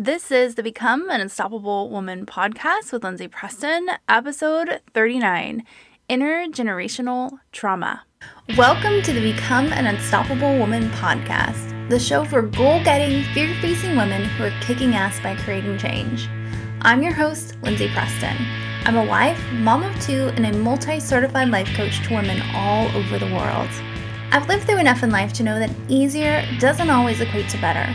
This is the Become an Unstoppable Woman podcast with Lindsay Preston, episode 39 Intergenerational Trauma. Welcome to the Become an Unstoppable Woman podcast, the show for goal getting, fear facing women who are kicking ass by creating change. I'm your host, Lindsay Preston. I'm a wife, mom of two, and a multi certified life coach to women all over the world. I've lived through enough in life to know that easier doesn't always equate to better.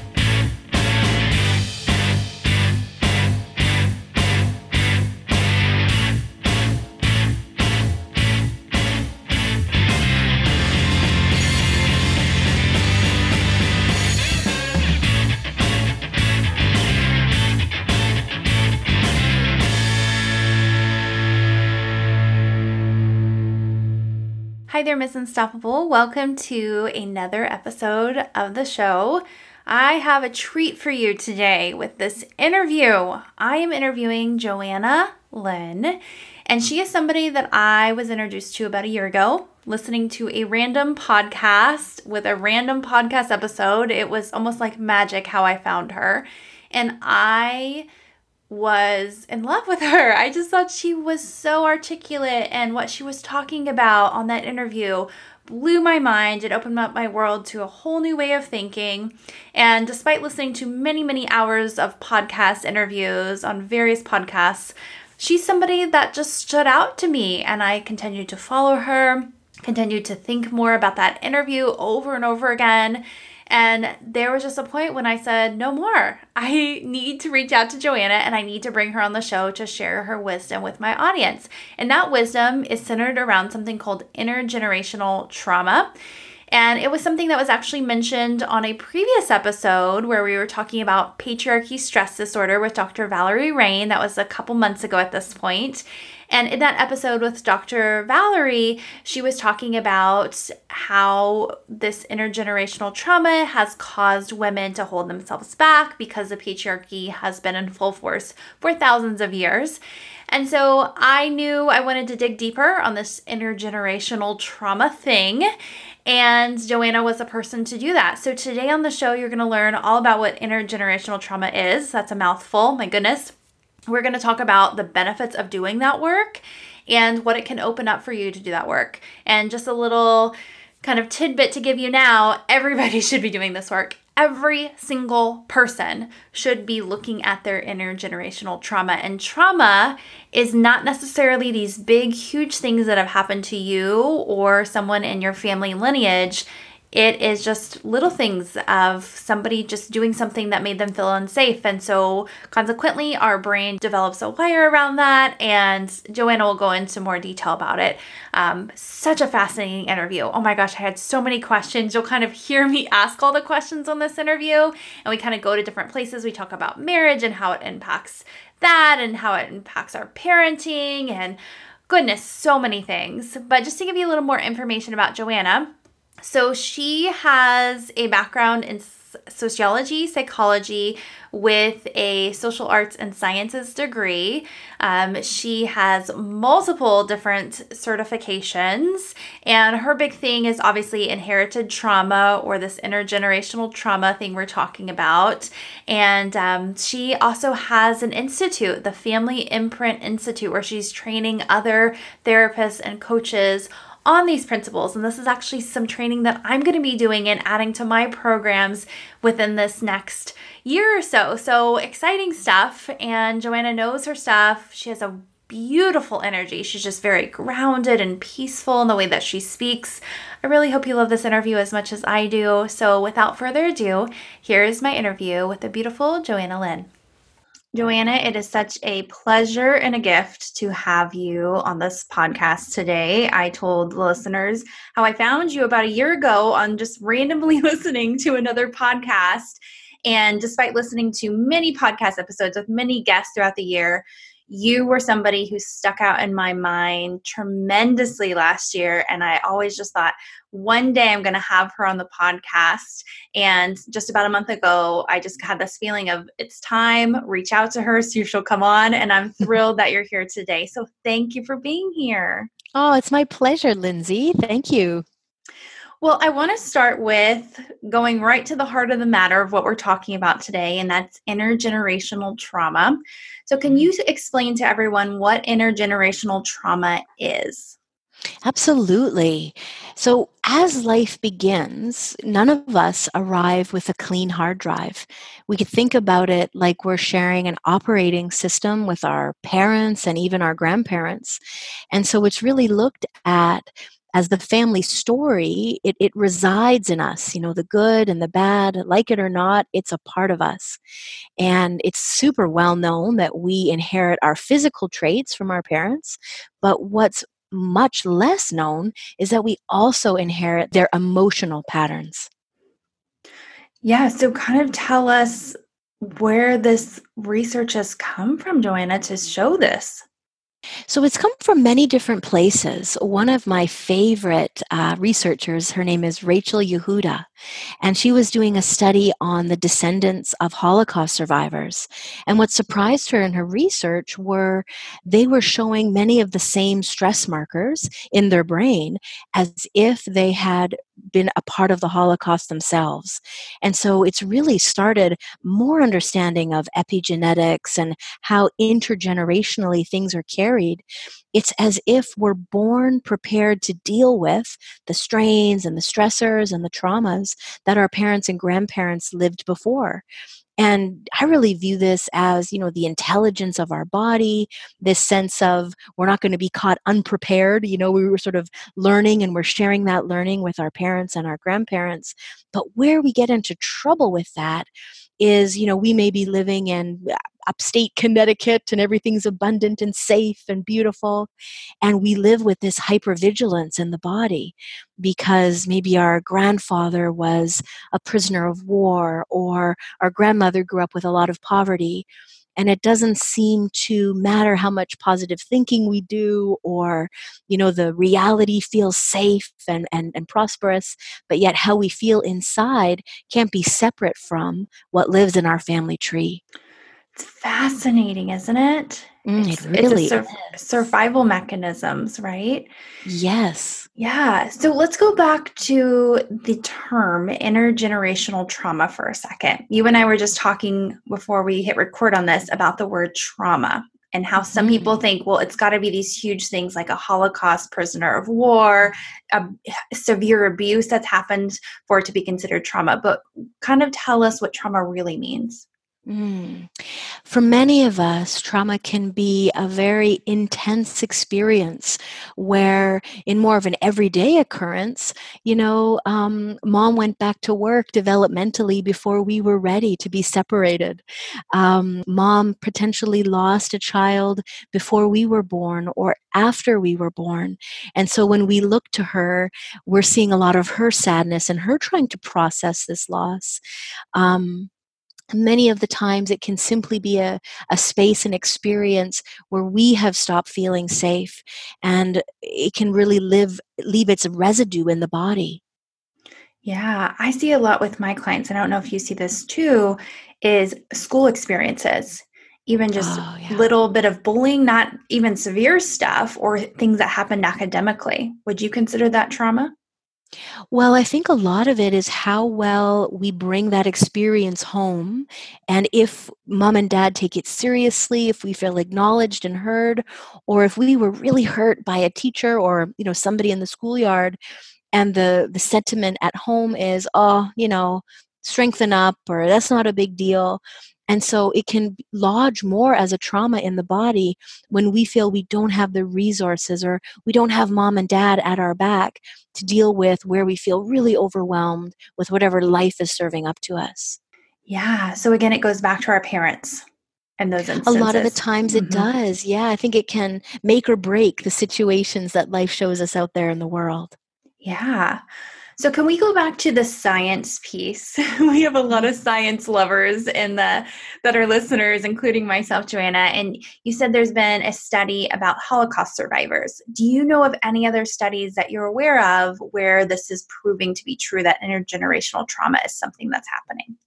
Hi there, Miss Unstoppable. Welcome to another episode of the show. I have a treat for you today with this interview. I am interviewing Johanna Lynn, and she is somebody that I was introduced to about a year ago, listening to a random podcast with a random podcast episode. It was almost like magic how I found her. And I was in love with her. I just thought she was so articulate and what she was talking about on that interview blew my mind. It opened up my world to a whole new way of thinking. And despite listening to many, many hours of podcast interviews on various podcasts, she's somebody that just stood out to me and I continued to follow her, continued to think more about that interview over and over again. And there was just a point when I said, no more. I need to reach out to Johanna and I need to bring her on the show to share her wisdom with my audience. And that wisdom is centered around something called intergenerational trauma. And it was something that was actually mentioned on a previous episode where we were talking about patriarchy stress disorder with Dr. Valerie Rein. That was a couple months ago at this point. And in that episode with Dr. Valerie, she was talking about how this intergenerational trauma has caused women to hold themselves back because the patriarchy has been in full force for thousands of years. And so I knew I wanted to dig deeper on this intergenerational trauma thing. And Johanna was a person to do that. So today on the show, you're going to learn all about what intergenerational trauma is. That's a mouthful, my goodness. We're going to talk about the benefits of doing that work and what it can open up for you to do that work. And just a little kind of tidbit to give you now everybody should be doing this work. Every single person should be looking at their intergenerational trauma. And trauma is not necessarily these big, huge things that have happened to you or someone in your family lineage. It is just little things of somebody just doing something that made them feel unsafe. And so, consequently, our brain develops a wire around that. And Johanna will go into more detail about it. Um, such a fascinating interview. Oh my gosh, I had so many questions. You'll kind of hear me ask all the questions on this interview. And we kind of go to different places. We talk about marriage and how it impacts that and how it impacts our parenting and goodness, so many things. But just to give you a little more information about Johanna, so she has a background in sociology, psychology with a social arts and sciences degree. Um, she has multiple different certifications, and her big thing is obviously inherited trauma or this intergenerational trauma thing we're talking about. And um, she also has an institute, the Family Imprint Institute, where she's training other therapists and coaches on these principles. And this is actually some training that I'm going to be doing and adding to my programs within this next year or so. So exciting stuff. And Johanna knows her stuff. She has a beautiful energy. She's just very grounded and peaceful in the way that she speaks. I really hope you love this interview as much as I do. So, without further ado, here is my interview with the beautiful Johanna Lynn. Johanna, it is such a pleasure and a gift to have you on this podcast today. I told the listeners how I found you about a year ago on just randomly listening to another podcast. And despite listening to many podcast episodes with many guests throughout the year, you were somebody who stuck out in my mind tremendously last year. And I always just thought, one day I'm going to have her on the podcast. And just about a month ago, I just had this feeling of it's time, reach out to her, see if she'll come on. And I'm thrilled that you're here today. So thank you for being here. Oh, it's my pleasure, Lindsay. Thank you. Well, I want to start with going right to the heart of the matter of what we're talking about today, and that's intergenerational trauma. So, can mm-hmm. you explain to everyone what intergenerational trauma is? Absolutely. So, as life begins, none of us arrive with a clean hard drive. We could think about it like we're sharing an operating system with our parents and even our grandparents. And so, it's really looked at as the family story, it, it resides in us, you know, the good and the bad, like it or not, it's a part of us. And it's super well known that we inherit our physical traits from our parents, but what's much less known is that we also inherit their emotional patterns. Yeah, so kind of tell us where this research has come from, Johanna, to show this. So it's come from many different places. One of my favorite uh, researchers, her name is Rachel Yehuda, and she was doing a study on the descendants of Holocaust survivors. And what surprised her in her research were they were showing many of the same stress markers in their brain as if they had been a part of the Holocaust themselves. And so it's really started more understanding of epigenetics and how intergenerationally things are carried. It's as if we're born prepared to deal with the strains and the stressors and the traumas that our parents and grandparents lived before. And I really view this as, you know, the intelligence of our body, this sense of we're not going to be caught unprepared. You know, we were sort of learning and we're sharing that learning with our parents and our grandparents. But where we get into trouble with that is, you know, we may be living in uh, upstate Connecticut and everything's abundant and safe and beautiful. And we live with this hypervigilance in the body because maybe our grandfather was a prisoner of war or our grandmother grew up with a lot of poverty and it doesn't seem to matter how much positive thinking we do or you know the reality feels safe and, and, and prosperous but yet how we feel inside can't be separate from what lives in our family tree it's fascinating, isn't it? Mm, it's, it really it's sur- survival mechanisms, right? Yes. Yeah. So let's go back to the term intergenerational trauma for a second. You and I were just talking before we hit record on this about the word trauma and how some mm-hmm. people think, well, it's got to be these huge things like a Holocaust prisoner of war, a severe abuse that's happened for it to be considered trauma. But kind of tell us what trauma really means. Mm. For many of us, trauma can be a very intense experience where, in more of an everyday occurrence, you know, um, mom went back to work developmentally before we were ready to be separated. Um, mom potentially lost a child before we were born or after we were born. And so when we look to her, we're seeing a lot of her sadness and her trying to process this loss. Um, many of the times it can simply be a, a space and experience where we have stopped feeling safe and it can really live leave its residue in the body. Yeah i see a lot with my clients and i don't know if you see this too is school experiences even just a oh, yeah. little bit of bullying not even severe stuff or things that happened academically. Would you consider that trauma well, I think a lot of it is how well we bring that experience home. And if mom and dad take it seriously, if we feel acknowledged and heard, or if we were really hurt by a teacher or, you know, somebody in the schoolyard and the the sentiment at home is, oh, you know, strengthen up or that's not a big deal and so it can lodge more as a trauma in the body when we feel we don't have the resources or we don't have mom and dad at our back to deal with where we feel really overwhelmed with whatever life is serving up to us. Yeah. So again, it goes back to our parents. And those instances. A lot of the times mm-hmm. it does. Yeah. I think it can make or break the situations that life shows us out there in the world. Yeah. So can we go back to the science piece? we have a lot of mm-hmm. science lovers in the that are listeners, including myself, Johanna. And you said there's been a study about Holocaust survivors. Do you know of any other studies that you're aware of where this is proving to be true that intergenerational trauma is something that's happening?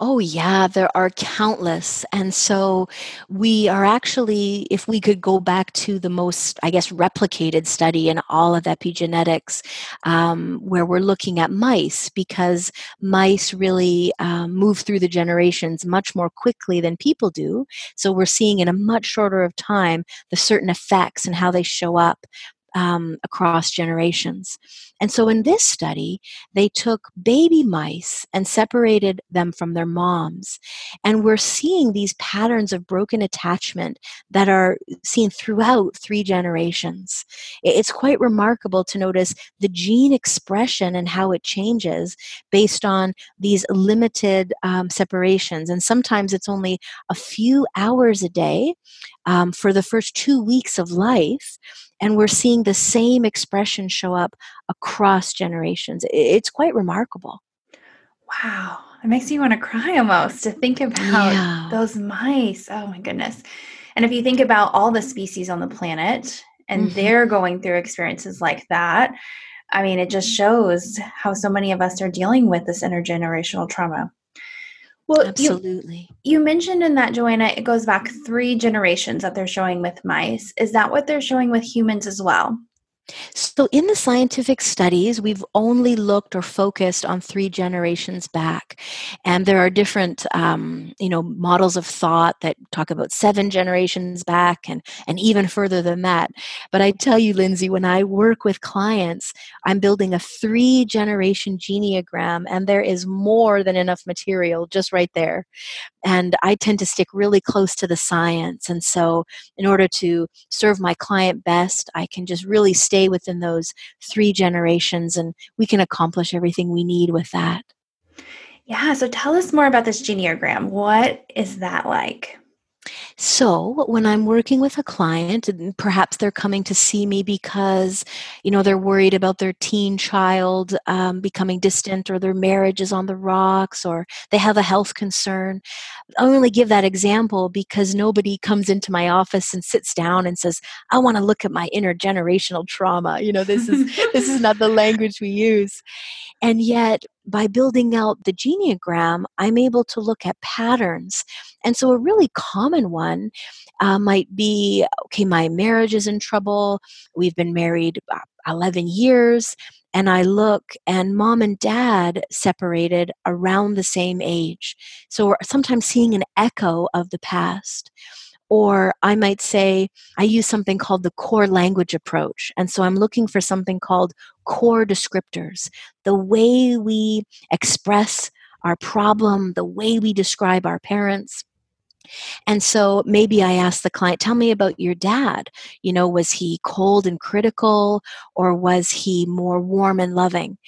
Oh, yeah, there are countless. And so we are actually, if we could go back to the most, I guess, replicated study in all of epigenetics, um, where we're looking at mice, because mice really um, move through the generations much more quickly than people do. So we're seeing in a much shorter of time the certain effects and how they show up um, across generations. And so in this study, they took baby mice and separated them from their moms. And we're seeing these patterns of broken attachment that are seen throughout three generations. It's quite remarkable to notice the gene expression and how it changes based on these limited um, separations. And sometimes it's only a few hours a day um, for the first two weeks of life and we're seeing the same expression show up across generations. It's quite remarkable. Wow. It makes me want to cry almost to think about yeah. those mice. Oh my goodness. And if you think about all the species on the planet and mm-hmm. they're going through experiences like that, I mean, it just shows how so many of us are dealing with this intergenerational trauma. Well, absolutely. You, you, mentioned in that, Johanna, it goes back three generations that they're showing with mice. Is that what they're showing with humans as well? So, in the scientific studies, we've only looked or focused on three generations back, and there are different, um, you know, models of thought that talk about seven generations back and and even further than that. But I tell you, Lindsay, when I work with clients, I'm building a three generation genogram, and there is more than enough material just right there. And I tend to stick really close to the science, and so in order to serve my client best, I can just really stay stay within those three generations and we can accomplish everything we need with that. Yeah, so tell us more about this genogram. What is that like? So, when I'm working with a client, and perhaps they're coming to see me because, you know, they're worried about their teen child um, becoming distant or their marriage is on the rocks or they have a health concern. I only give that example because nobody comes into my office and sits down and says, I want to look at my intergenerational trauma. You know, this is this is not the language we use. And yet, by building out the genogram, I'm able to look at patterns. And so, a really common one uh, might be okay, my marriage is in trouble. We've been married uh, 11 years. And I look, and mom and dad separated around the same age. So, we're sometimes seeing an echo of the past. Or I might say, I use something called the core language approach. And so I'm looking for something called core descriptors, the way we express our problem, the way we describe our parents. And so maybe I ask the client, tell me about your dad. You know, was he cold and critical or was he more warm and loving?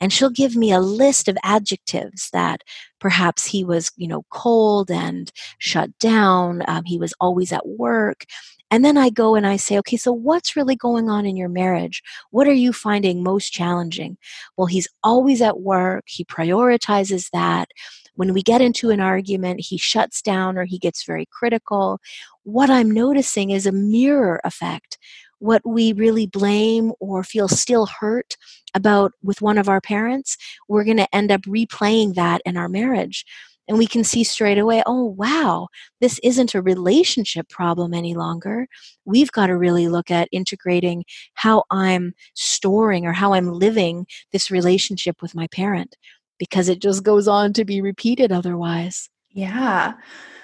And she'll give me a list of adjectives that perhaps he was you know cold and shut down um, he was always at work. And then i go and i say okay so what's really going on in your marriage? What are you finding most challenging? Well he's always at work. He prioritizes that. When we get into an argument he shuts down or he gets very critical. What i'm noticing is a mirror effect what we really blame or feel still hurt about with one of our parents, we're going to end up replaying that in our marriage. And we can see straight away, oh, wow, this isn't a relationship problem any longer. We've got to really look at integrating how I'm storing or how I'm living this relationship with my parent because it just goes on to be repeated otherwise. Yeah.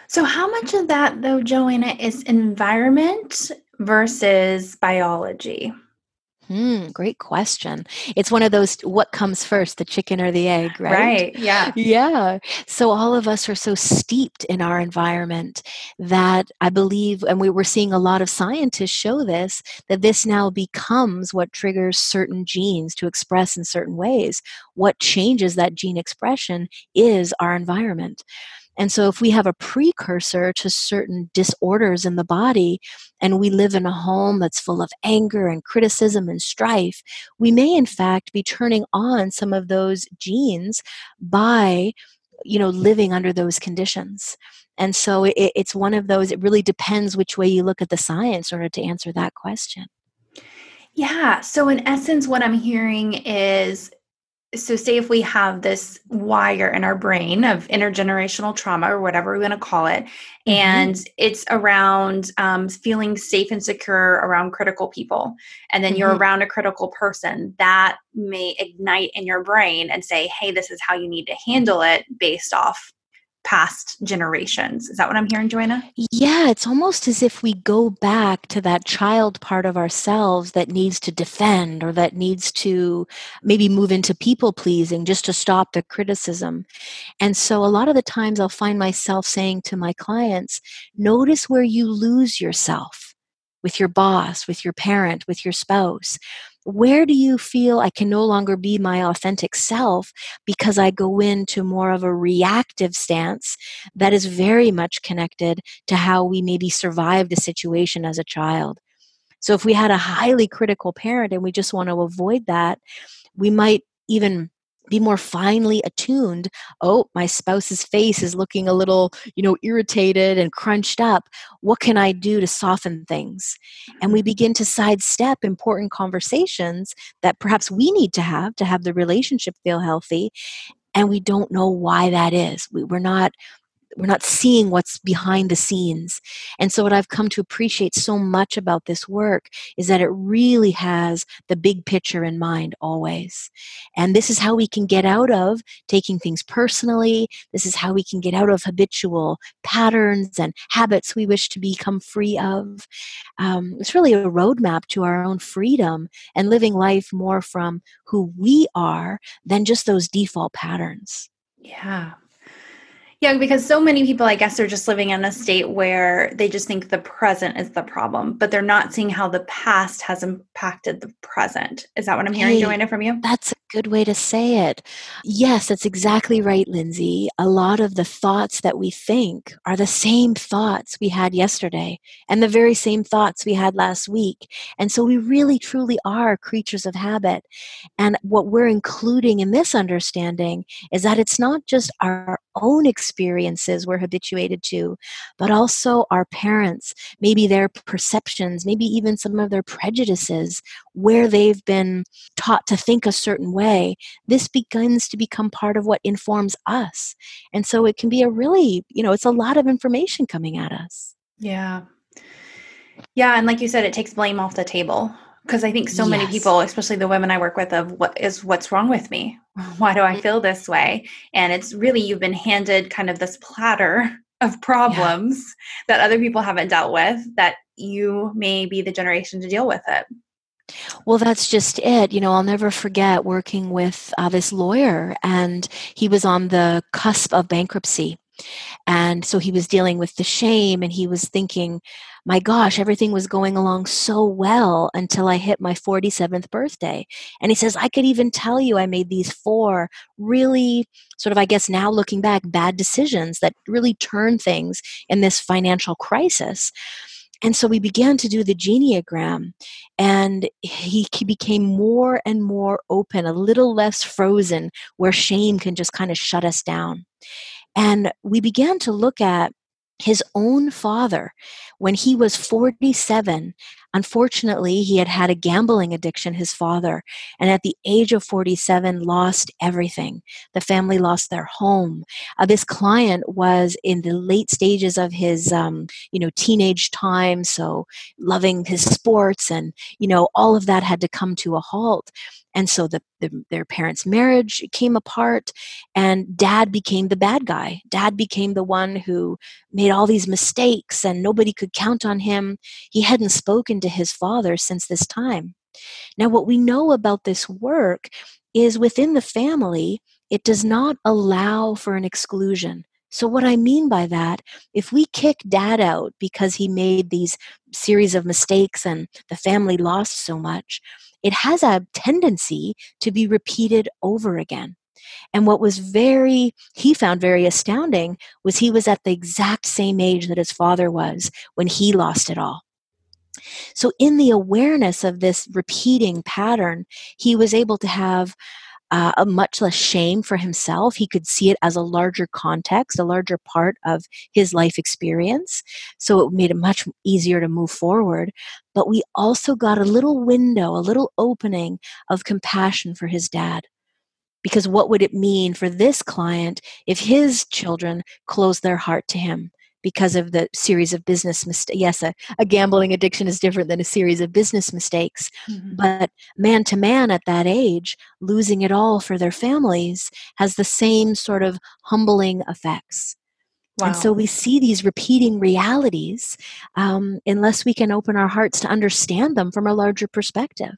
So, how much of that, though, Johanna, is environment versus biology? Hmm, great question. It's one of those what comes first, the chicken or the egg, right? Right, yeah. Yeah. So all of us are so steeped in our environment that I believe, and we were seeing a lot of scientists show this, that this now becomes what triggers certain genes to express in certain ways. What changes that gene expression is our environment. And so, if we have a precursor to certain disorders in the body, and we live in a home that's full of anger and criticism and strife, we may in fact be turning on some of those genes by you know living under those conditions. And so it, it's one of those it really depends which way you look at the science in order to answer that question. Yeah so in essence what i'm hearing is so say if we have this wire in our brain of intergenerational trauma or whatever we want to call it mm-hmm. and it's around um, feeling safe and secure around critical people and then mm-hmm. you're around a critical person that may ignite in your brain and say hey this is how you need to handle it based off past generations. Is that what I'm hearing, Johanna? Yeah, it's almost as if we go back to that child part of ourselves that needs to defend or that needs to maybe move into people pleasing just to stop the criticism. And so a lot of the times I'll find myself saying to my clients, notice where you lose yourself with your boss, with your parent, with your spouse where do you feel I can no longer be my authentic self because I go into more of a reactive stance that is very much connected to how we maybe survived a situation as a child? So, if we had a highly critical parent and we just want to avoid that, we might even be more finely attuned. Oh my spouse's face is looking a little you know irritated and crunched up. What can i do to soften things? And we mm-hmm. begin to sidestep important conversations that perhaps we need to have to have the relationship feel healthy and we don't know why that is. We, we're not we're not seeing what's behind the scenes. And so what i've come to appreciate so much about this work is that it really has the big picture in mind always. And this is how we can get out of taking things personally. This is how we can get out of habitual patterns and habits we wish to become free of. Um, it's really a roadmap to our own freedom and living life more from who we are than just those default patterns. Yeah yeah, because so many people, I guess, are just living in a state where they just think the present is the problem, but they're not seeing how the past has impacted the present. Is that what I'm hearing, hey, Johanna, from you? That's a good way to say it. Yes, that's exactly right, Lindsay. A lot of the thoughts that we think are the same thoughts we had yesterday and the very same thoughts we had last week. And so we really, truly are creatures of habit. And what we're including in this understanding is that it's not just our own experiences we're habituated to, but also our parents, maybe their perceptions, maybe even some of their prejudices, where they've been taught to think a certain way. This begins to become part of what informs us. And so it can be a really, you know, it's a lot of information coming at us. Yeah. Yeah. And like you said, it takes blame off the table because I think so yes. many people, especially the women I work with, of what is what's wrong with me? Why do I mm. feel this way? And it's really you've been handed kind of this platter of problems yeah. that other people haven't dealt with that you may be the generation to deal with it. Well, that's just it. You know, I'll never forget working with uh, this lawyer, and he was on the cusp of bankruptcy. And so he was dealing with the shame, and he was thinking, my gosh, everything was going along so well until I hit my 47th birthday. And he says, I could even tell you I made these four really sort of, I guess now looking back, bad decisions that really turned things in this financial crisis. And so we began to do the Genogram, and he, he became more and more open, a little less frozen, where shame can just kind of shut us down. And we began to look at his own father when he was 47 unfortunately he had had a gambling addiction his father and at the age of 47 lost everything. The family lost their home. Uh, this client was in the late stages of his um, you know teenage time so loving his sports and you know all of that had to come to a halt and so the, the, their parents marriage came apart and dad became the bad guy. Dad became the one who made all these mistakes and nobody could count on him. He hadn't spoken to his father since this time. Now what we know about this work is within the family it does not allow for an exclusion. So, what I mean by that, if we kick dad out because he made these series of mistakes and the family lost so much, it has a tendency to be repeated over again. And what was very, he found very astounding was he was at the exact same age that his father was when he lost it all. So, in the awareness of this repeating pattern, he was able to have uh, a much less shame for himself. He could see it as a larger context, a larger part of his life experience. So it made it much easier to move forward. But we also got a little window, a little opening of compassion for his dad. Because what would it mean for this client if his children closed their heart to him? Because of the series of business mistakes. Yes, a, a, gambling addiction is different than a series of business mistakes. Mm-hmm. But man to man at that age, losing it all for their families has the same sort of humbling effects. Wow. And so we see these repeating realities um, unless we can open our hearts to understand them from a larger perspective.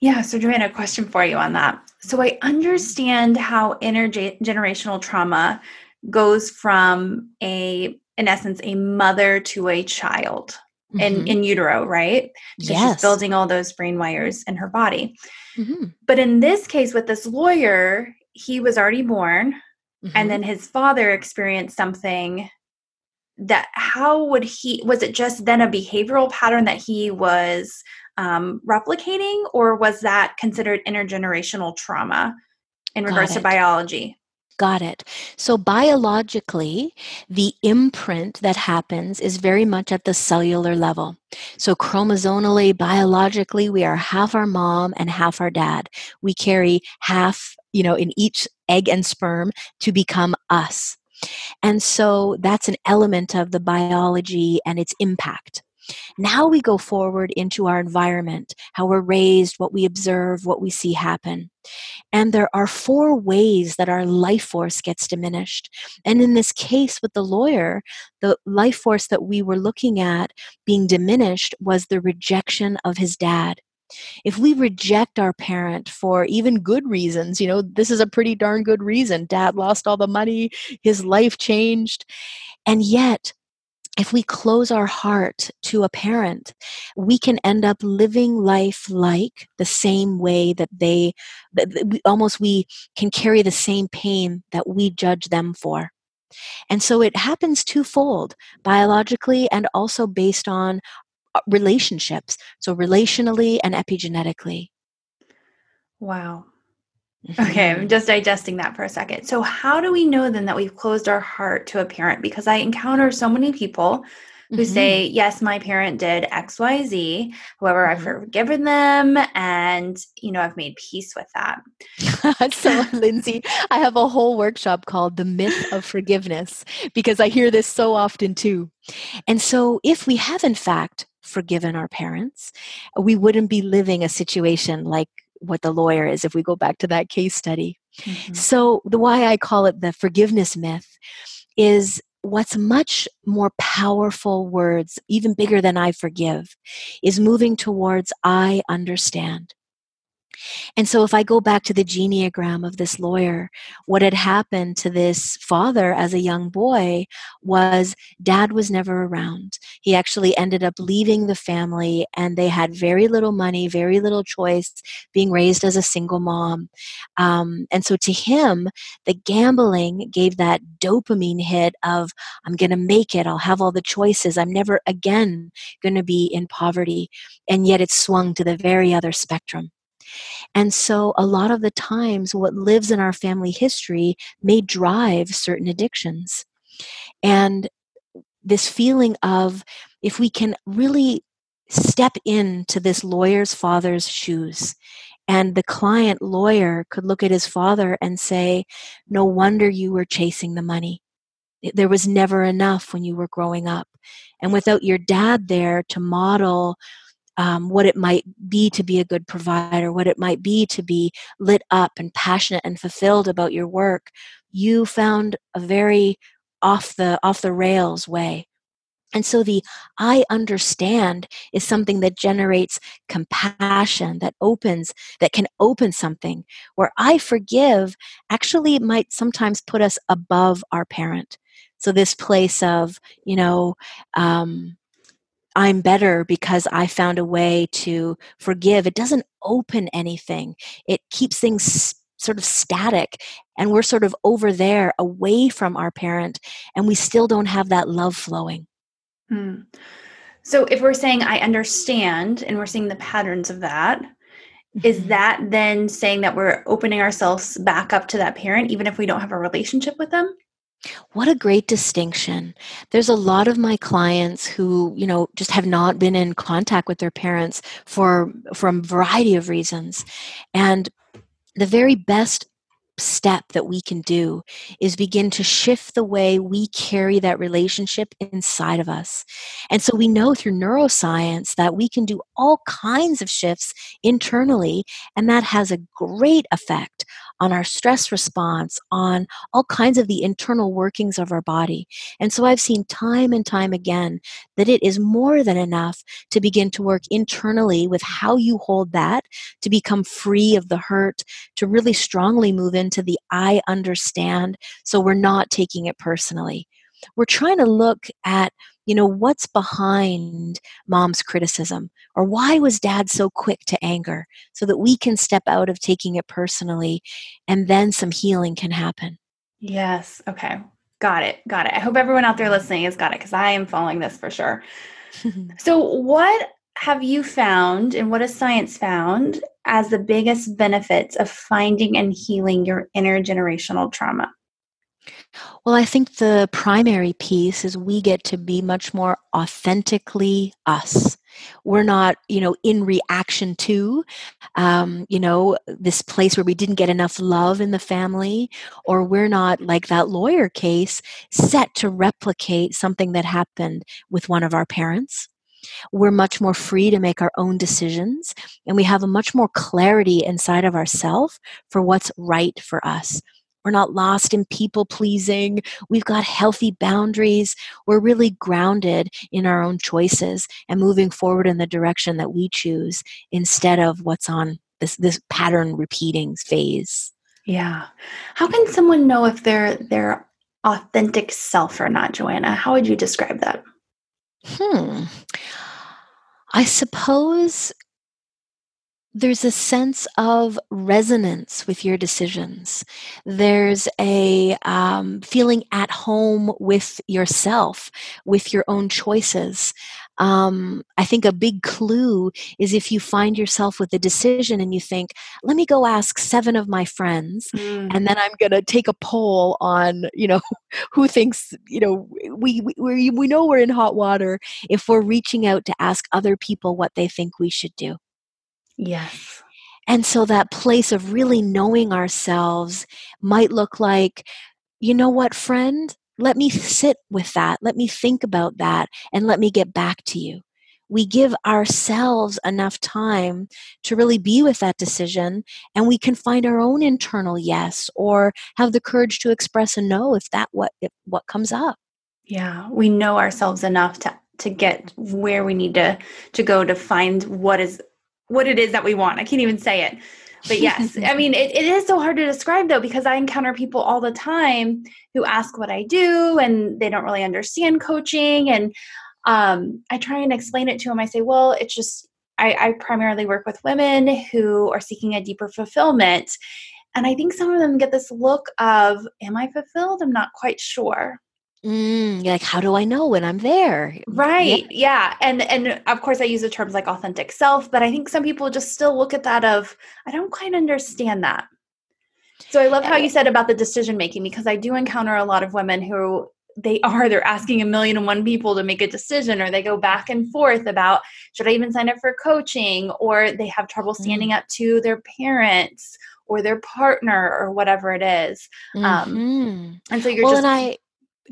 Yeah, so Johanna, a question for you on that. So I understand how intergenerational trauma goes from a in essence a mother to a child mm-hmm. in in utero right so yes. she's building all those brain wires in her body mm-hmm. but in this case with this lawyer he was already born mm-hmm. and then his father experienced something that how would he was it just then a behavioral pattern that he was um, replicating or was that considered intergenerational trauma in regards to biology Got it. So, biologically, the imprint that happens is very much at the cellular level. So, chromosomally, biologically, we are half our mom and half our dad. We carry half, you know, in each egg and sperm to become us. And so, that's an element of the biology and its impact. Now we go forward into our environment, how we're raised, what we observe, what we see happen. And there are four ways that our life force gets diminished. And in this case with the lawyer, the life force that we were looking at being diminished was the rejection of his dad if we reject our parent for even good reasons, you know, this is a pretty darn good reason. Dad lost all the money, his life changed. And yet, if we close our heart to a parent, we can end up living life like the same way that they, that we, almost we can carry the same pain that we judge them for. And so it happens twofold, biologically and also based on uh, relationships. So relationally and epigenetically. Wow. Okay, I'm just digesting that for a second. So, how do we know then that we've closed our heart to a parent? Because I encounter so many people who mm-hmm. say, Yes, my parent did XYZ. However, mm-hmm. I've forgiven them and, you know, I've made peace with that. so, Lindsay, I have a whole workshop called The Myth of Forgiveness because I hear this so often too. And so, if we have in fact forgiven our parents, we wouldn't be living a situation like what the lawyer is if we go back to that case study. Mm-hmm. So, the why I call it the forgiveness myth is what's much more powerful words, even bigger than I forgive, is moving towards I understand. And so, if I go back to the genogram of this lawyer, what had happened to this father as a young boy was dad was never around. He actually ended up leaving the family, and they had very little money, very little choice, being raised as a single mom. Um, and so, to him, the gambling gave that dopamine hit of, I'm going to make it, I'll have all the choices, I'm never again going to be in poverty. And yet, it swung to the very other spectrum. And so, a lot of the times, what lives in our family history may drive certain addictions. And this feeling of if we can really step into this lawyer's father's shoes and the client lawyer could look at his father and say, No wonder you were chasing the money. There was never enough when you were growing up. And without your dad there to model um, what it might be to be a good provider, what it might be to be lit up and passionate and fulfilled about your work, you found a very off the off the rails way. And so the I understand is something that generates compassion, that opens, that can open something. Where I forgive actually might sometimes put us above our parent. So this place of, you know, um, I'm better because I found a way to forgive. It doesn't open anything. It keeps things sort of static and we're sort of over there away from our parent and we still don't have that love flowing. Hmm. So if we're saying I understand and we're seeing the patterns of that, is mm-hmm. that then saying that we're opening ourselves back up to that parent even if we don't have a relationship with them? What a great distinction. There's a lot of my clients who, you know, just have not been in contact with their parents for for a variety of reasons. And the very best step that we can do is begin to shift the way we carry that relationship inside of us. And so we know through neuroscience that we can do all kinds of shifts internally, and that has a great effect on our stress response, on all kinds of the internal workings of our body. And so I've seen time and time again that it is more than enough to begin to work internally with how you hold that, to become free of the hurt, to really strongly move into the I understand. So we're not taking it personally. We're trying to look at you know, what's behind mom's criticism? Or why was dad so quick to anger? So that we can step out of taking it personally and then some healing can happen. Yes. Okay. Got it. Got it. I hope everyone out there listening has got it because I am following this for sure. so, what have you found and what has science found as the biggest benefits of finding and healing your intergenerational trauma? Well, I think the primary piece is we get to be much more authentically us. We're not, you know, in reaction to, um, you know, this place where we didn't get enough love in the family, or we're not like that lawyer case set to replicate something that happened with one of our parents. We're much more free to make our own decisions, and we have a much more clarity inside of ourselves for what's right for us. We're not lost in people pleasing. We've got healthy boundaries. We're really grounded in our own choices and moving forward in the direction that we choose instead of what's on this, this pattern repeating phase. Yeah. How can someone know if they're their authentic self or not, Johanna? How would you describe that? Hmm. I suppose there's a sense of resonance with your decisions. There's a um, feeling at home with yourself, with your own choices. Um, I think a big clue is if you find yourself with a decision and you think, let me go ask seven of my friends, mm. and then I'm going to take a poll on, you know, who thinks, you know, we, we, we know we're in hot water if we're reaching out to ask other people what they think we should do. Yes. And so that place of really knowing ourselves might look like, you know what, friend? Let me sit with that. Let me think about that and let me get back to you. We give ourselves enough time to really be with that decision, and we can find our own internal yes or have the courage to express a no if that what if what comes up. Yeah, we know ourselves enough to to get where we need to to go to find what is what it is that we want. I can't even say it. But yes, I mean, it, it is so hard to describe though, because I encounter people all the time who ask what I do and they don't really understand coaching. And um, I try and explain it to them. I say, well, it's just, I, I primarily work with women who are seeking a deeper fulfillment. And I think some of them get this look of, am I fulfilled? I'm not quite sure. Mm, like, how do I know when I'm there? Right. Yeah. yeah. And and of course I use the terms like authentic self, but I think some people just still look at that of, I don't quite understand that. So I love how you said about the decision making because I do encounter a lot of women who they are they're asking a million and one people to make a decision or they go back and forth about should I even sign up for coaching or they have trouble standing mm. up to their parents or their partner or whatever it is. Um, mm-hmm. Um, and so you're well, just and I.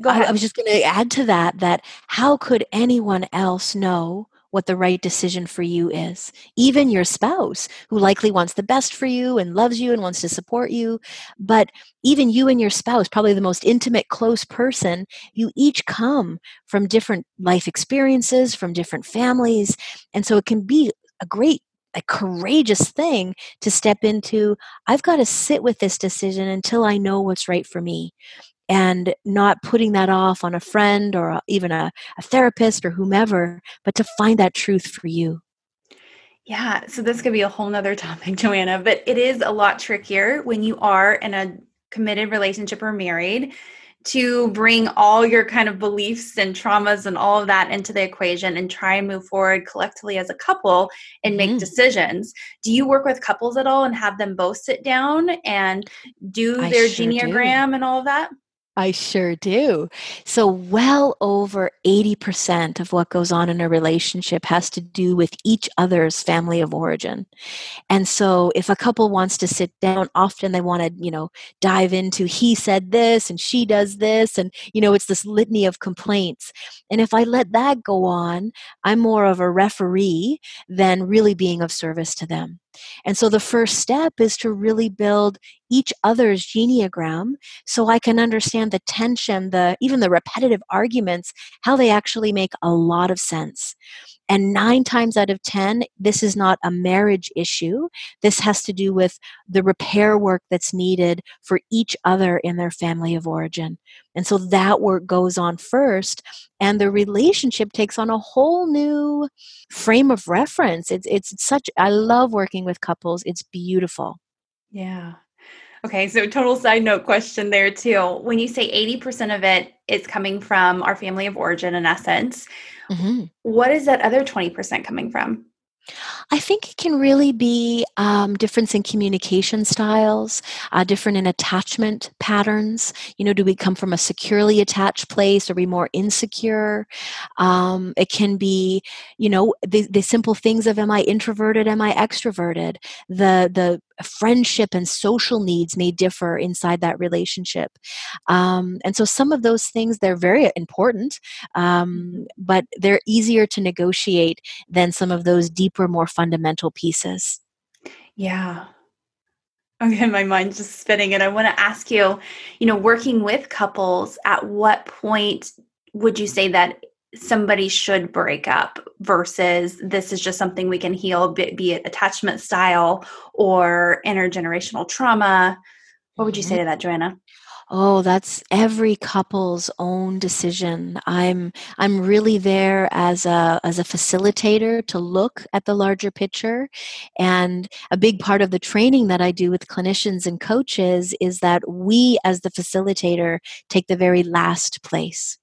I, I was just going to add to that that how could anyone else know what the right decision for you is. Even your spouse, who likely wants the best for you and loves you and wants to support you. But even you and your spouse, probably the most intimate, close person, you each come from different life experiences, from different families. And so it can be a great a courageous thing to step into i've got to sit with this decision until i know what's right for me and not putting that off on a friend or even a, a therapist or whomever, but to find that truth for you. Yeah, so this could be a whole nother topic, Johanna, but it is a lot trickier when you are in a committed relationship or married to bring all your kind of beliefs and traumas and all of that into the equation and try and move forward collectively as a couple and make mm-hmm. decisions. Do you work with couples at all and have them both sit down and do I their sure genogram do. and all of that? I sure do. So, well over 80% of what goes on in a relationship has to do with each other's family of origin. And so, if a couple wants to sit down, often they want to, you know, dive into he said this and she does this. And, you know, it's this litany of complaints. And if I let that go on, I'm more of a referee than really being of service to them. And so the first step is to really build each other's genogram so I can understand the tension, the even the repetitive arguments, how they actually make a lot of sense. And nine times out of 10, this is not a marriage issue. This has to do with the repair work that's needed for each other in their family of origin. And so that work goes on first, and the relationship takes on a whole new frame of reference. It's, it's such, I love working with couples, it's beautiful. Yeah. Okay, so total side note question there too. When you say 80% of it is coming from our family of origin, in essence, mm-hmm. what is that other 20% coming from? I think it can really be um, difference in communication styles, uh, different in attachment patterns. You know, do we come from a securely attached place? Are we more insecure? Um, it can be, you know, the, the simple things of am I introverted? Am I extroverted? The the friendship and social needs may differ inside that relationship. Um, and so some of those things they're very important um, but they're easier to negotiate than some of those deeper more fundamental pieces. Yeah. Okay my mind's just spinning and i want to ask you you know working with couples at what point would you say that somebody should break up versus this is just something we can heal, be, it attachment style or intergenerational trauma. What would you say mm-hmm. to that, Johanna? Oh, that's every couple's own decision. I'm I'm really there as a as a facilitator to look at the larger picture. And a big part of the training that I do with clinicians and coaches is that we as the facilitator take the very last place.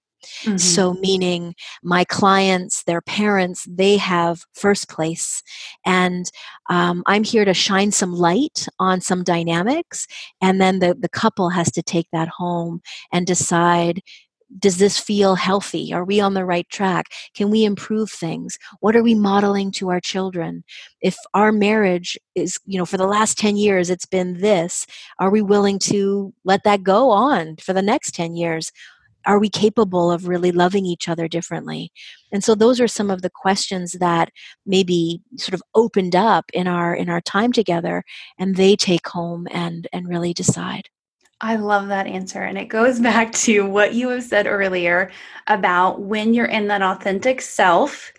Mm-hmm. So, meaning my clients, their parents, they have first place. And um, I'm here to shine some light on some dynamics. And then the, the couple has to take that home and decide does this feel healthy? Are we on the right track? Can we improve things? What are we modeling to our children? If our marriage is, you know, for the last 10 years, it's been this, are we willing to let that go on for the next 10 years? Are we capable of really loving each other differently and so those are some of the questions that maybe sort of opened up in our in our time together and they take home and and really decide I love that answer. And it goes back to what you have said earlier about when you're in that authentic self,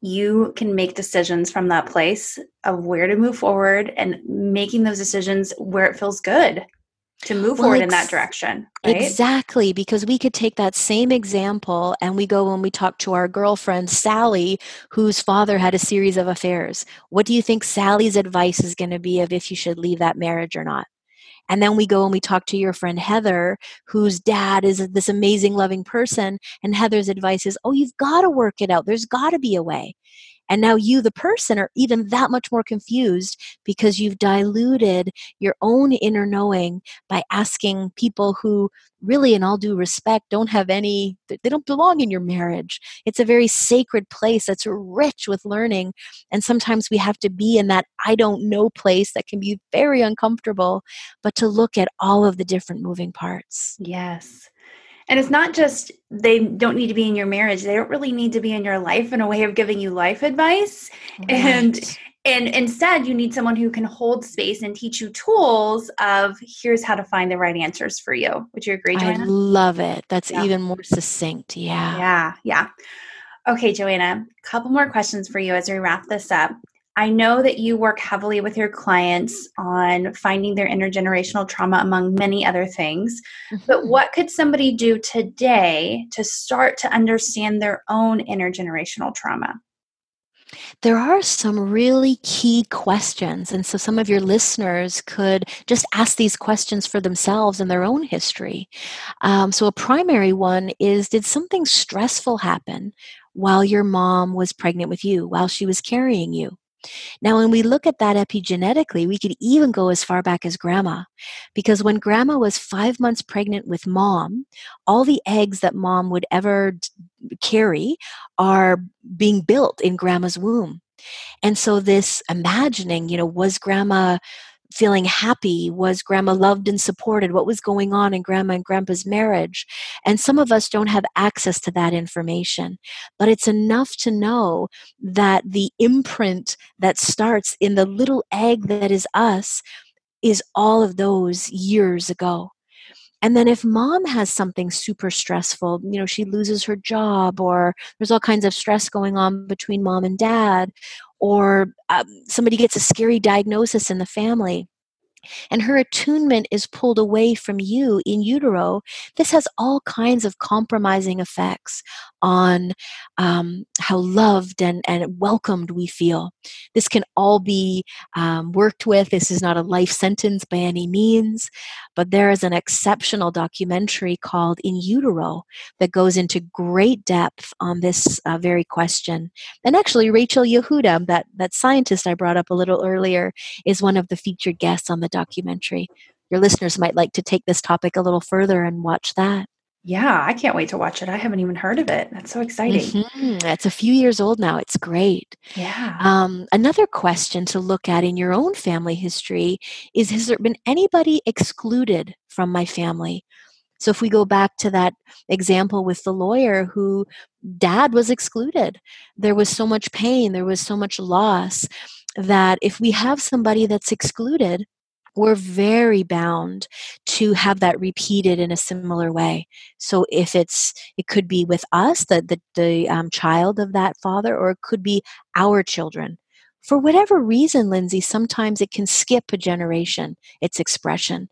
you can make decisions from that place of where to move forward and making those decisions where it feels good to move well, forward in that direction. Right? Exactly, because we could take that same example and we go when we talk to our girlfriend Sally, whose father had a series of affairs. What do you think Sally's advice is going to be of if you should leave that marriage or not? And then we go and we talk to your friend Heather, whose dad is this amazing, loving person. And Heather's advice is, oh, you've got to work it out. There's got to be a way. And now you, the person, are even that much more confused because you've diluted your own inner knowing by asking people who really, in all due respect, don't have any, they don't belong in your marriage. It's a very sacred place that's rich with learning. And sometimes we have to be in that I don't know place that can be very uncomfortable, but to look at all of the different moving parts. Yes. And it's not just they don't need to be in your marriage. They don't really need to be in your life in a way of giving you life advice. Right. And and instead you need someone who can hold space and teach you tools of here's how to find the right answers for you. Would you agree, Johanna? I love it. That's yeah. even more succinct. Yeah. Yeah. Yeah. Okay, Johanna, a couple more questions for you as we wrap this up. I know that you work heavily with your clients on finding their intergenerational trauma, among many other things. Mm-hmm. But what could somebody do today to start to understand their own intergenerational trauma? There are some really key questions. And so some of your listeners could just ask these questions for themselves in their own history. Um, so, a primary one is Did something stressful happen while your mom was pregnant with you, while she was carrying you? Now, when we look at that epigenetically, we could even go as far back as grandma. Because when grandma was five months pregnant with mom, all the eggs that mom would ever carry are being built in grandma's womb. And so, this imagining, you know, was grandma feeling happy? Was grandma loved and supported? What was going on in grandma and grandpa's marriage? And some of us don't have access to that information, but it's enough to know that the imprint that starts in the little egg that is us is all of those years ago. And then if mom has something super stressful, you know, she loses her job or there's all kinds of stress going on between mom and dad, or um, somebody gets a scary diagnosis in the family and her attunement is pulled away from you in utero, this has all kinds of compromising effects on um, how loved and, and welcomed we feel. This can all be um, worked with. This is not a life sentence by any means, but there is an exceptional documentary called In Utero that goes into great depth on this uh, very question. And actually, Rachel Yehuda, that, that scientist I brought up a little earlier, is one of the featured guests on the documentary. Your listeners might like to take this topic a little further and watch that. Yeah, I can't wait to watch it. I haven't even heard of it. That's so exciting. Mm-hmm. It's a few years old now. It's great. Yeah. Um, another question to look at in your own family history is Has there been anybody excluded from my family? So if we go back to that example with the lawyer who dad was excluded, there was so much pain, there was so much loss that if we have somebody that's excluded, we're very bound to have that repeated in a similar way. So if it's, it could be with us, the the, the um, child of that father, or it could be our children. For whatever reason, Lindsay, sometimes it can skip a generation. Its expression.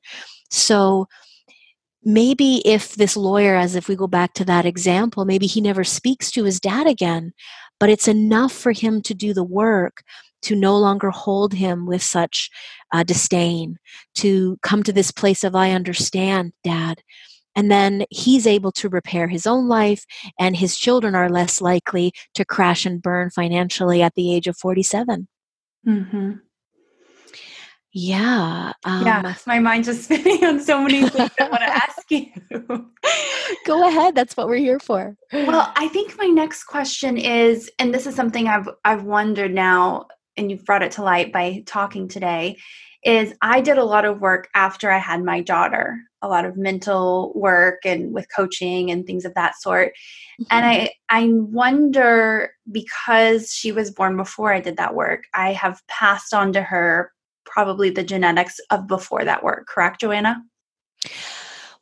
So maybe if this lawyer, as if we go back to that example, maybe he never speaks to his dad again, but it's enough for him to do the work to no longer hold him with such uh, disdain, to come to this place of, I understand, Dad. And then he's able to repair his own life, and his children are less likely to crash and burn financially at the age of 47. Mm-hmm. Yeah. Um, yeah. My mind's just spinning on so many things I want to ask you. Go ahead. That's what we're here for. Well, I think my next question is, and this is something I've I've wondered now and you've brought it to light by talking today is I did a lot of work after I had my daughter, a lot of mental work and with coaching and things of that sort. Mm-hmm. And I I wonder because she was born before I did that work, I have passed on to her probably the genetics of before that work, correct Johanna?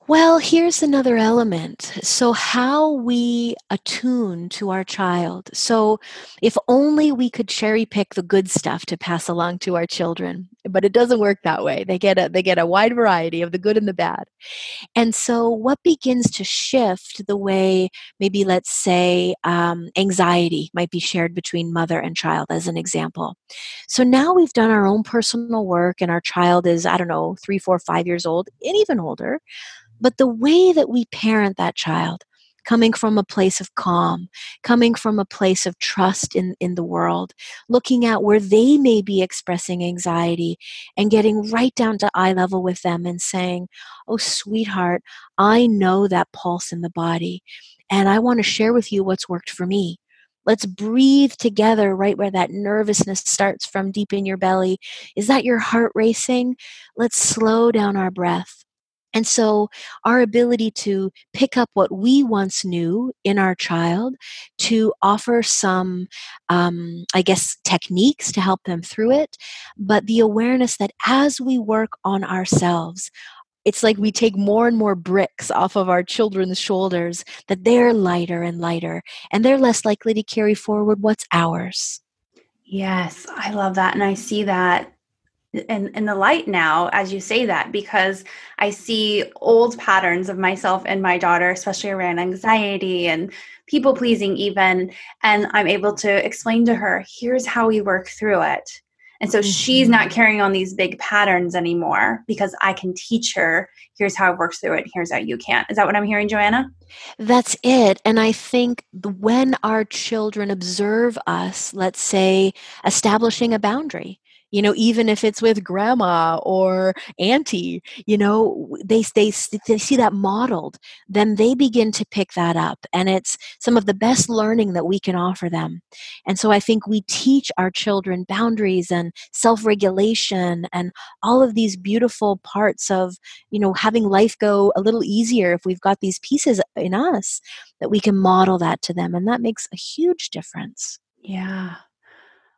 Well, here's another element. So, how we attune to our child. So, if only we could cherry pick the good stuff to pass along to our children, but it doesn't work that way. They get a they get a wide variety of the good and the bad. And so, what begins to shift the way maybe let's say um, anxiety might be shared between mother and child, as an example. So now we've done our own personal work, and our child is I don't know three, four, five years old, and even older but the way that we parent that child, coming from a place of calm, coming from a place of trust in, in the world, looking at where they may be expressing anxiety and getting right down to eye level with them and saying, Oh, sweetheart, I know that pulse in the body, and I want to share with you what's worked for me. Let's breathe together right where that nervousness starts from deep in your belly. Is that your heart racing? Let's slow down our breath and so, our ability to pick up what we once knew in our child, to offer some, um, I guess, techniques to help them through it, but the awareness that as we work on ourselves, it's like we take more and more bricks off of our children's shoulders, that they're lighter and lighter, and they're less likely to carry forward what's ours. Yes, I love that. And I see that in, in the light now as you say that because I see old patterns of myself and my daughter, especially around anxiety and people pleasing, even. And I'm able to explain to her, here's how we work through it. And so mm-hmm. she's not mm-hmm. carrying on these big patterns anymore because I can teach her, here's how it works through it, here's how you can. Is that what I'm hearing, Johanna? That's it. And I think when our children observe us, let's say, establishing a boundary, you know even if it's with grandma or auntie you know they, they, they see that modeled then they begin to pick that up and it's some of the best learning that we can offer them. And so i think we teach our children boundaries and self-regulation and all of these beautiful parts of you know having life go a little easier if we've got these pieces in us that we can model that to them and that makes a huge difference. Yeah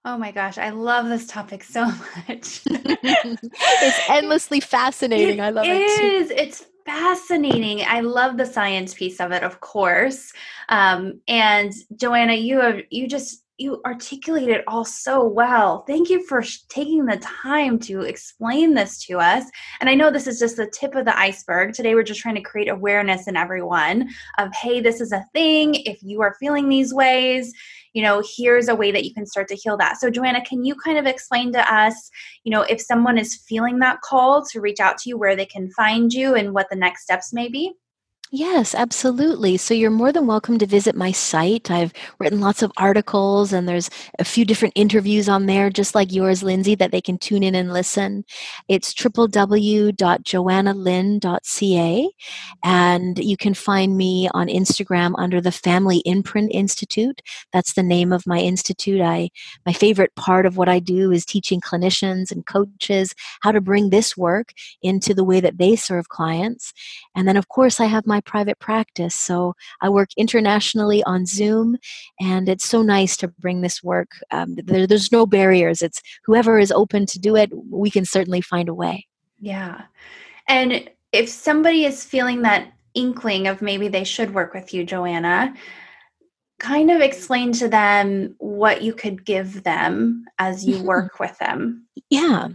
Oh my gosh, I love this topic so much. it's endlessly fascinating. It I love is. it. It is. It's fascinating. I love the science piece of it, of course. Um, and Johanna, you have you just you articulate it all so well. Thank you for sh- taking the time to explain this to us. And I know this is just the tip of the iceberg. Today, we're just trying to create awareness in everyone of, hey, this is a thing. If you are feeling these ways, you know, here's a way that you can start to heal that. So, Johanna, can you kind of explain to us, you know, if someone is feeling that call to reach out to you, where they can find you and what the next steps may be? Yes, absolutely. So you're more than welcome to visit my site. I've written lots of articles and there's a few different interviews on there, just like yours, Lindsay, that they can tune in and listen. It's www.johannalynn.ca. And you can find me on Instagram under the Family Imprint Institute. That's the name of my institute. I my favorite part of what I do is teaching clinicians and coaches how to bring this work into the way that they serve clients. And then of course I have my my private practice. So I work internationally on Zoom, and it's so nice to bring this work. Um, there, there's no barriers. It's whoever is open to do it, we can certainly find a way. Yeah. And if somebody is feeling that inkling of maybe they should work with you, Johanna, kind of explain to them what you could give them as you mm-hmm. work with them. Yeah.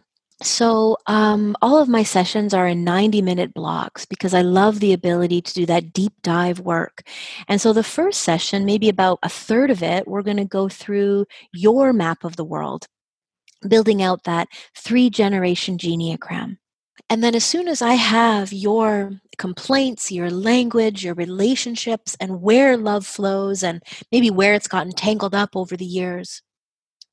So, um, all of my sessions are in 90 minute blocks because I love the ability to do that deep dive work. And so, the first session, maybe about a third of it, we're going to go through your map of the world, building out that three generation genealogy. And then, as soon as I have your complaints, your language, your relationships, and where love flows, and maybe where it's gotten tangled up over the years,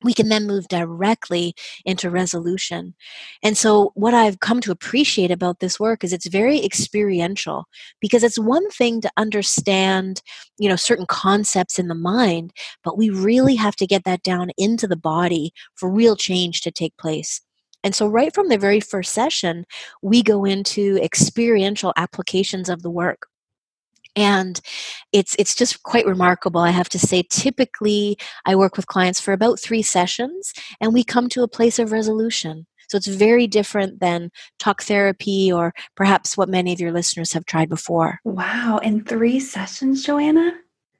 we can then move directly into resolution. And so, what I've come to appreciate about this work is it's very experiential because it's one thing to understand, you know, certain concepts in the mind, but we really have to get that down into the body for real change to take place. And so, right from the very first session, we go into experiential applications of the work and it's it's just quite remarkable i have to say typically i work with clients for about 3 sessions and we come to a place of resolution so it's very different than talk therapy or perhaps what many of your listeners have tried before wow in 3 sessions johanna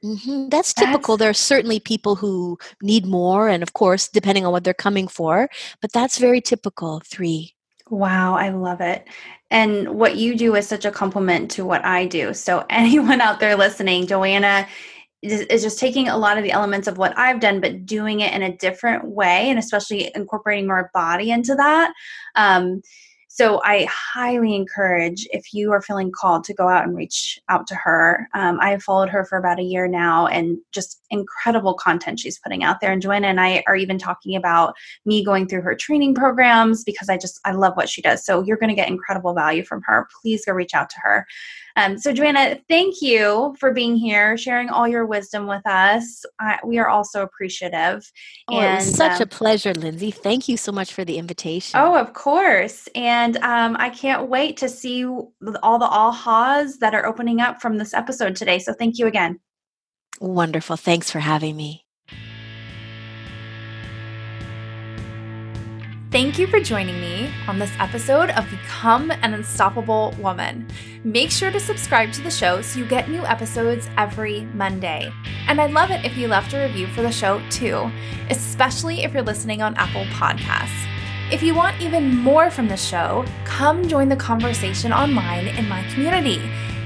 Mm-hmm. That's typical. That's, there are certainly people who need more, and of course, depending on what they're coming for, but that's very typical. Three. Wow, I love it. And what you do is such a compliment to what I do. So, anyone out there listening, Johanna is just taking a lot of the elements of what I've done, but doing it in a different way, and especially incorporating more body into that. Um, so I highly encourage if you are feeling called to go out and reach out to her. Um, I have followed her for about a year now and just incredible content she's putting out there. And Johanna and I are even talking about me going through her training programs because I just, I love what she does. So you're going to get incredible value from her. Please go reach out to her. Um, so, Johanna, thank you for being here, sharing all your wisdom with us. I, we are also appreciative. Oh, and, it was such um, a pleasure, Lindsay. Thank you so much for the invitation. Oh, of course. And um, I can't wait to see all the ahas that are opening up from this episode today. So, thank you again. Wonderful. Thanks for having me. Thank you for joining me on this episode of Become an Unstoppable Woman. Make sure to subscribe to the show so you get new episodes every Monday. And I'd love it if you left a review for the show too, especially if you're listening on Apple Podcasts. If you want even more from the show, come join the conversation online in my community.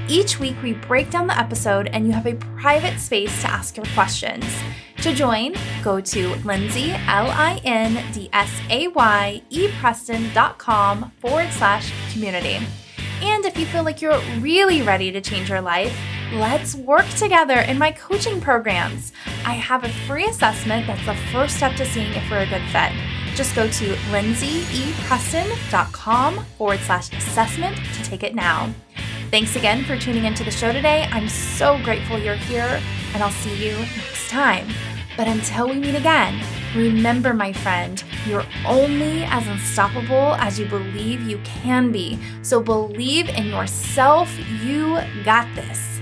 Each week, we break down the episode and you have a private space to ask your questions. To join, go to Lindsay, L I N D S A Y, E Preston.com forward slash community. And if you feel like you're really ready to change your life, let's work together in my coaching programs. I have a free assessment that's the first step to seeing if we're a good fit. Just go to lindsayepreston.com forward slash assessment to take it now. Thanks again for tuning into the show today. I'm so grateful you're here, and I'll see you next time. But until we meet again, remember, my friend, you're only as unstoppable as you believe you can be. So believe in yourself. You got this.